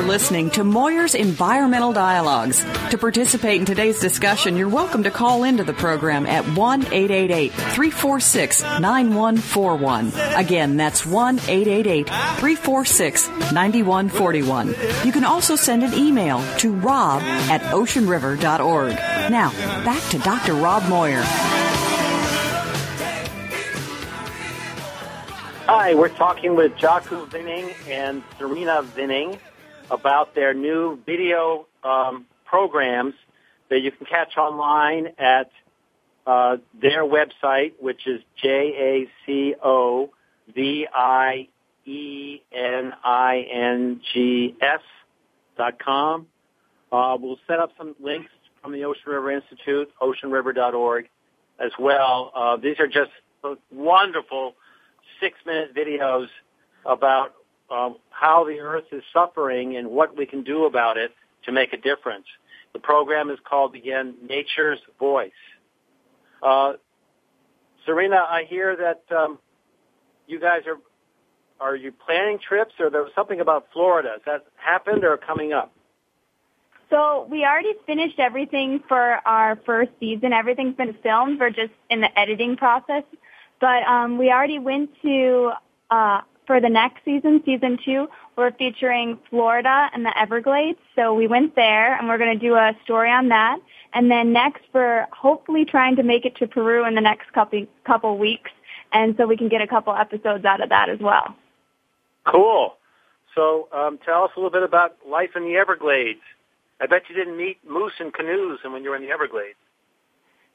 You're listening to Moir's Environmental Dialogues. To participate in today's discussion, you're welcome to call into the program at 1 888 346 9141. Again, that's 1 888 346 9141. You can also send an email to rob at oceanriver.org. Now, back to Dr. Rob Moir. Hi, we're talking with Jaco Vinning and Serena Vinning about their new video um, programs that you can catch online at uh, their website, which is J A C O V I E N I N G S dot com. Uh, we'll set up some links from the Ocean River Institute, oceanriver.org as well. Uh, these are just wonderful six-minute videos about how the Earth is suffering and what we can do about it to make a difference. The program is called again Nature's Voice. Uh, Serena, I hear that um, you guys are are you planning trips, or there was something about Florida. Has that happened or coming up? So we already finished everything for our first season. Everything's been filmed. We're just in the editing process. But um, we already went to uh, for the next season, season two. We're featuring Florida and the Everglades. So we went there, and we're going to do a story on that. And then next, we're hopefully trying to make it to Peru in the next couple couple weeks, and so we can get a couple episodes out of that as well. Cool. So um, tell us a little bit about life in the Everglades. I bet you didn't meet moose in canoes and when you were in the Everglades.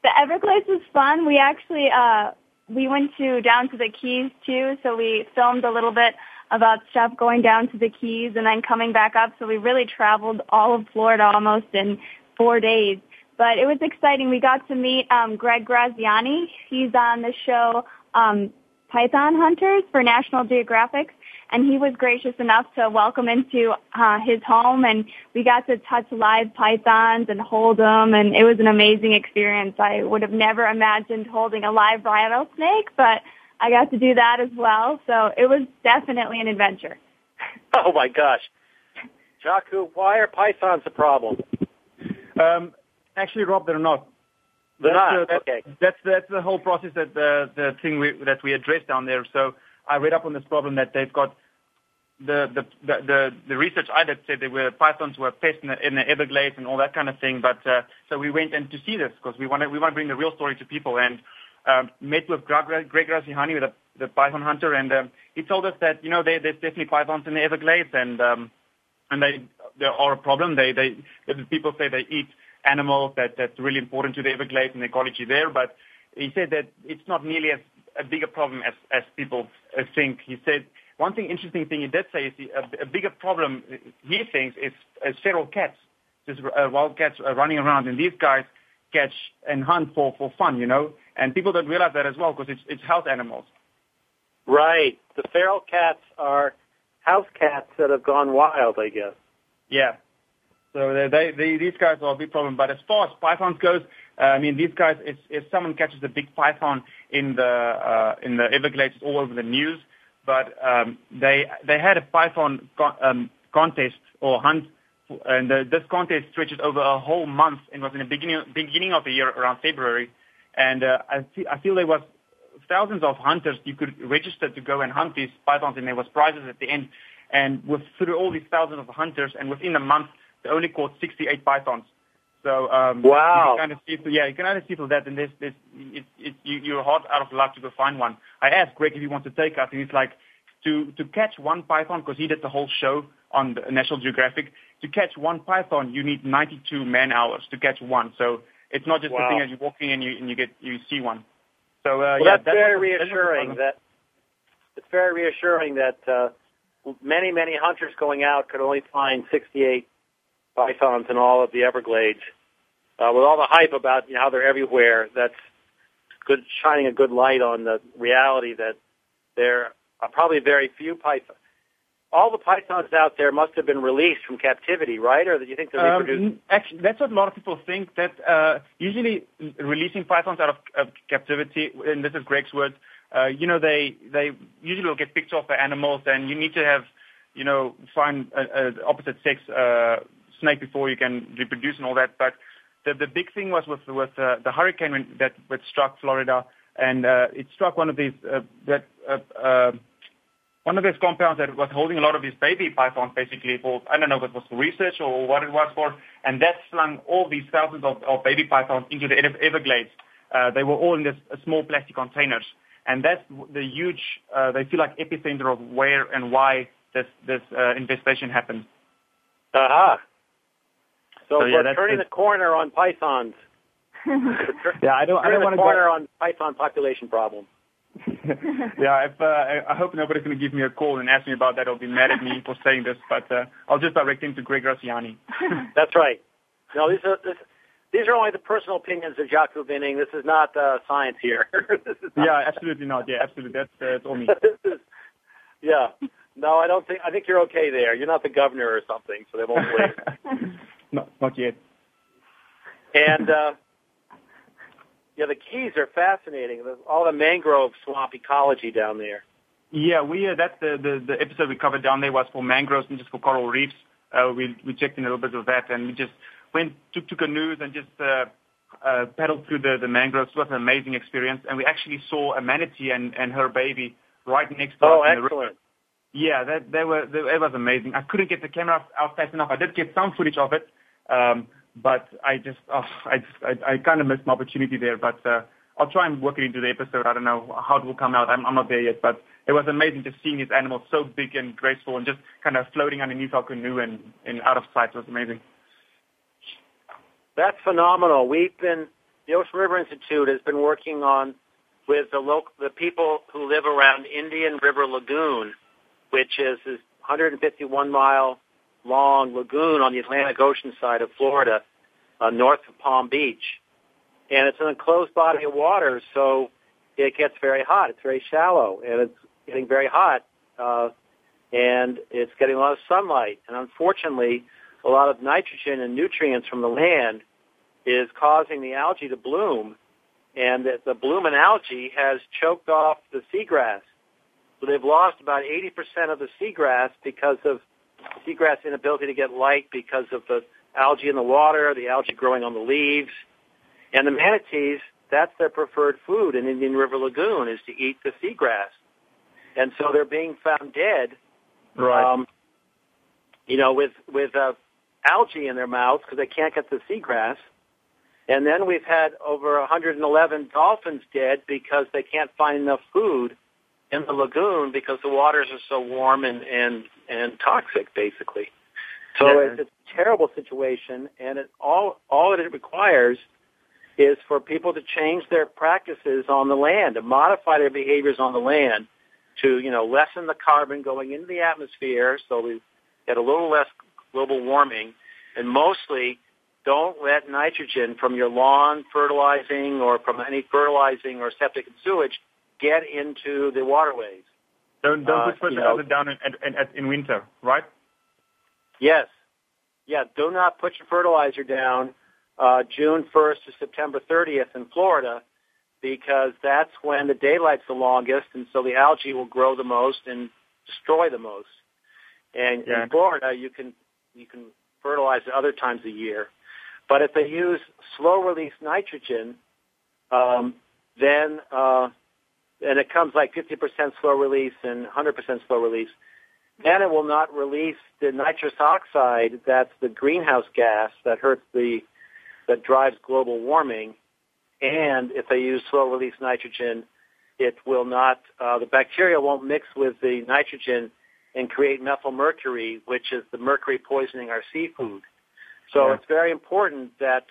The Everglades was fun. We actually uh, we went to down to the Keys too, so we filmed a little bit about stuff going down to the Keys and then coming back up. So we really traveled all of Florida almost in four days. But it was exciting. We got to meet um, Greg Graziani. He's on the show um, Python Hunters for National Geographic, and he was gracious enough to welcome into uh, his home, and we got to touch live pythons and hold them, and it was an amazing experience. I would have never imagined holding a live rattlesnake, but I got to do that as well, so it was definitely an adventure. Oh my gosh, Jaco, why are pythons a problem? Um, actually, Rob, they're not. They're that's, not. That, okay. That's that's the whole process that the the thing we, that we addressed down there. So I read up on this problem that they've got the the the the, research I did said there were pythons were pests in the, in the Everglades and all that kind of thing. But uh, so we went in to see this because we want we want to bring the real story to people and um, met with Greg, Greg Graziani, the, the python hunter, and um, he told us that you know there, there's definitely pythons in the Everglades and um, and they they are a problem. They they people say they eat animals that that's really important to the Everglades and the ecology there. But he said that it's not nearly as a bigger problem as as people think. He said one thing interesting thing he did say is he, a, a bigger problem he thinks is, is feral cats, just uh, wild cats uh, running around, and these guys catch and hunt for for fun, you know. And people don't realize that as well because it's it's house animals. Right. The feral cats are house cats that have gone wild, I guess. Yeah. So they, they, they, these guys are a big problem. But as far as pythons goes, uh, I mean, these guys, if, if someone catches a big python in the uh, in the Everglades, all over the news. But um, they they had a python con- um, contest or hunt, and the, this contest stretches over a whole month and was in the beginning beginning of the year around February. And uh, I, feel, I feel there was thousands of hunters you could register to go and hunt these pythons, and there was prizes at the end. And with through all these thousands of hunters, and within a month, they only caught 68 pythons. So um, wow, you kind of see yeah, you can kind of see through that, and this, this, it, it, you, you're hard out of luck to go find one. I asked Greg if he wants to take us, and he's like, to to catch one python because he did the whole show on the National Geographic. To catch one python, you need 92 man hours to catch one. So it's not just wow. the thing as you're walking and you and you get you see one. So uh, well, yeah, that's, that's very what, reassuring. That it's very reassuring that uh, many many hunters going out could only find 68 pythons in all of the Everglades. Uh, with all the hype about you know, how they're everywhere, that's good shining a good light on the reality that there are probably very few pythons. All the pythons out there must have been released from captivity, right? Or do you think they're reproduced? Um, actually, that's what a lot of people think. That uh, usually releasing pythons out of, of captivity, and this is Greg's words. Uh, you know, they they usually will get picked off by animals, and you need to have, you know, find a opposite sex uh, snake before you can reproduce and all that. But the the big thing was with with uh, the hurricane when, that that struck Florida, and uh, it struck one of these uh, that. Uh, uh, one of those compounds that was holding a lot of these baby pythons basically for, I don't know if it was for research or what it was for, and that slung all these thousands of, of baby pythons into the Everglades. Uh, they were all in this uh, small plastic containers. And that's the huge, uh, they feel like epicenter of where and why this, this uh, infestation happened. Aha. So, So, yeah, we're turning the- corner on pythons. Yeah, I don't, I turning don't the want to corner go. on python population problem. yeah, if, uh, I hope nobody's going to give me a call and ask me about that or be mad at me for saying this, but uh, I'll just direct him to Greg Graziani. That's right. No, these are this, these are only the personal opinions of Jaco Vinning. This is not uh, science here. not, yeah, absolutely not. Yeah, absolutely. That's, uh, all me. is, yeah. No, I don't think. I think you're okay there. You're not the governor or something, so they won't believe. Not, not yet. And uh, yeah, the Keys are fascinating. All the mangrove swamp ecology down there. Yeah, we uh, that's the, the the episode we covered down there was for mangroves and just for coral reefs. Uh, we we checked in a little bit of that, and we just went took to canoes and just uh, uh, paddled through the the mangroves. It was an amazing experience, and we actually saw a manatee and and her baby right next to Oh, us in the river. excellent. Yeah, that they were they, it was amazing. I couldn't get the camera out- fast enough. I did get some footage of it, but I just oh, I kind of missed my opportunity there. But uh, I'll try and work it into the episode. I don't know how it will come out. I'm, not there yet, but it was amazing just seeing these animals so big and graceful and just kind of floating underneath our canoe and, and out of sight. It was amazing. That's phenomenal. We've been the Ocean River Institute has been working on with the local the people who live around Indian River Lagoon, which is this 151 mile long lagoon on the Atlantic Ocean side of Florida, uh, north of Palm Beach, and it's an enclosed body of water, so it gets very hot. It's very shallow, and it's getting very hot. Uh, and it's getting a lot of sunlight. And unfortunately, a lot of nitrogen and nutrients from the land is causing the algae to bloom, and the, the bloom in algae has choked off the seagrass. So they've lost about 80% of the seagrass because of seagrass inability to get light because of the algae in the water, the algae growing on the leaves. And the manatees, that's their preferred food in Indian River Lagoon is to eat the seagrass. And so they're being found dead. Right. Um, you know, with with uh, algae in their mouths because they can't get the seagrass. And then we've had over 111 dolphins dead because they can't find enough food in the lagoon because the waters are so warm and and and toxic, basically. So Yeah. it's, it's a terrible situation, and it all all that it requires is for people to change their practices on the land, to modify their behaviors on the land, to you know lessen the carbon going into the atmosphere, so we get a little less global warming, and mostly don't let nitrogen from your lawn fertilizing or from any fertilizing or septic and sewage get into the waterways. Don't don't Uh, put you fertilizer know- down in, in, in, in winter, right? Yes. Yeah, do not put your fertilizer down uh, June 1st to September 30th in Florida because that's when the daylight's the longest and so the algae will grow the most and destroy the most. And Yeah. in Florida, you can you can fertilize at other times of year. But if they use slow release nitrogen, um, then uh, and it comes like 50% slow release and 100% slow release, then it will not release the nitrous oxide. That's the greenhouse gas that hurts the that drives global warming. And if they use slow release nitrogen, it will not. Uh, the bacteria won't mix with the nitrogen and create methyl mercury, which is the mercury poisoning our seafood. So Yeah. it's very important that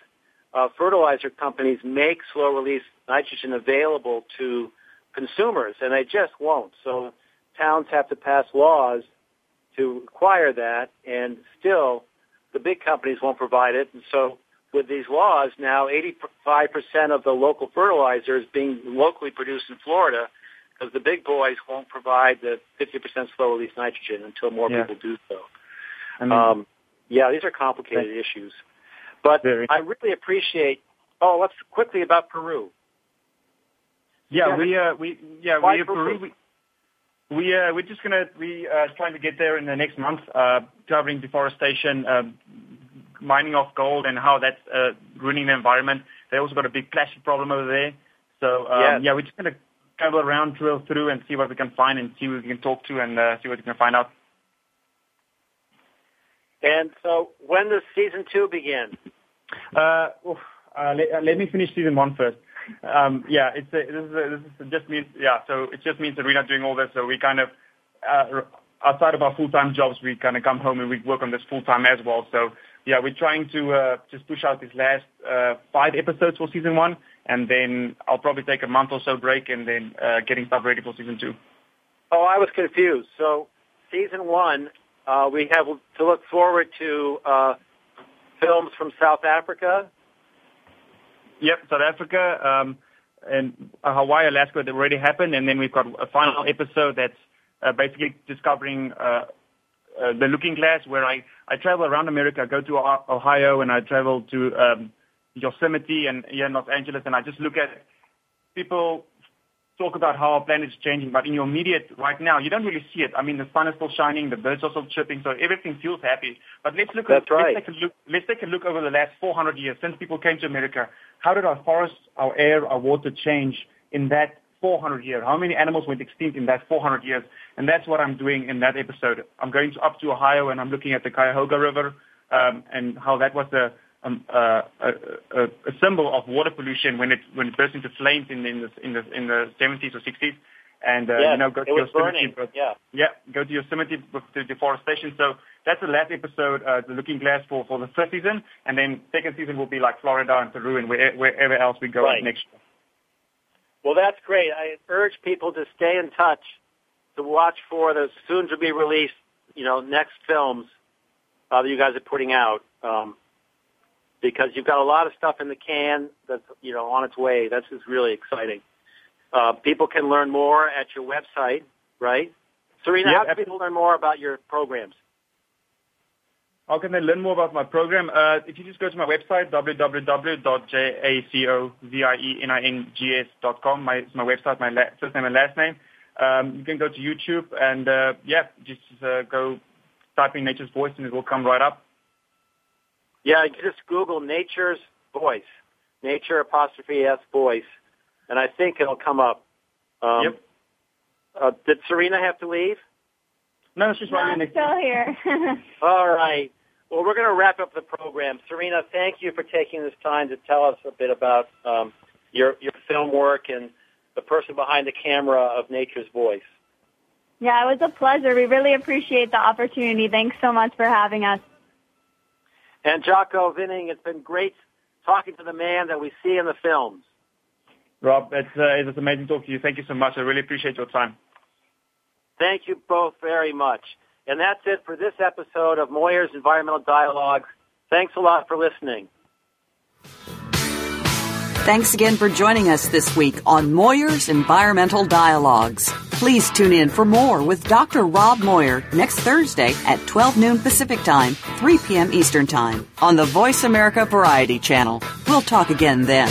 uh, fertilizer companies make slow release nitrogen available to consumers, and they just won't. So towns have to pass laws to require that, and still the big companies won't provide it. And so with these laws, now 85% of the local fertilizer is being locally produced in Florida because the big boys won't provide the 50% slow release nitrogen until more Yeah. people do so. I mean, Um, yeah, these are complicated issues. But Very. I really appreciate, oh, let's quickly about Peru. Yeah, yeah, we uh, we yeah we Peru? Peru. We, we uh, we're just gonna we uh, trying to get there in the next month, uh, covering deforestation, um, mining of gold, and how that's uh, ruining the environment. They also got a big plastic problem over there. So um, Yes. yeah, we're just gonna travel around, drill through, and see what we can find, and see who we can talk to, and uh, see what we can find out. And so when does season two begin? Uh, oof, uh, let, uh, let me finish season one first. Um, yeah, it's a, this is a, this is just means yeah. So it just means that we're not doing all this. So we kind of uh, outside of our full time jobs, we kind of come home and we work on this full time as well. So yeah, we're trying to uh, just push out these last uh, five episodes for season one, and then I'll probably take a month or so break, and then uh, getting stuff ready for season two. Oh, I was confused. So season one, uh, we have to look forward to uh, films from South Africa. Yep, South Africa um, and uh, Hawaii, Alaska that already happened, and then we've got a final episode that's uh, basically discovering uh, uh, the Looking Glass, where I I travel around America, I go to Ohio, and I travel to um, Yosemite and here in Los Angeles, and I just look at people talk about how our planet is changing, but in your immediate right now, you don't really see it. I mean, the sun is still shining, the birds are still chirping, so everything feels happy. But let's look. That's at, right. Let's take a look. Let's take a look over the last 400 years since people came to America. How did our forests, our air, our water change in that 400 years? How many animals went extinct in that 400 years? And that's what I'm doing in that episode. I'm going to, up to Ohio and I'm looking at the Cuyahoga River um, and how that was a um, uh, a, a, a symbol of water pollution when it when it burst into flames in, in the in the in the 70s or 60s, and uh, yes, you know go to Yosemite, burning. Yeah. yeah, go to Yosemite with the deforestation. So that's the last episode, uh, the Looking Glass for for the first season, and then second season will be like Florida and Peru and where, wherever else we go Right. next year. Well, that's great. I urge people to stay in touch, to watch for the soon to be released, you know, next films uh, that you guys are putting out, um, because you've got a lot of stuff in the can that's you know on its way. This is really exciting. Uh, people can learn more at your website, right? Serena, Yep, how can people learn more about your programs? How can they learn more about my program? Uh, if you just go to my website, www.jacovienings.com, my, it's my website, my la- first name and last name. Um, you can go to YouTube and, uh, yeah, just uh, go type in Nature's Voice and it will come right up. Yeah, just Google Nature's Voice, Nature apostrophe S Voice, and I think it'll come up. Um, Yep. Uh, did Serena have to leave? No, she's No, right I'm still here. All right. Well, we're going to wrap up the program. Serena, thank you for taking this time to tell us a bit about um, your your film work and the person behind the camera of Nature's Voice. yeah, it was a pleasure. We really appreciate the opportunity. Thanks so much for having us. And Jaco Vinning, it's been great talking to the man that we see in the films. Rob, it's, uh, it's amazing talking to you. Thank you so much. I really appreciate your time. Thank you both very much. And that's it for this episode of Moir's Environmental Dialogues. Thanks a lot for listening. Thanks again for joining us this week on Moir's Environmental Dialogues. Please tune in for more with Dr. Rob Moir next Thursday at 12 noon Pacific Time, 3 p.m. Eastern Time on the Voice America Variety Channel. We'll talk again then.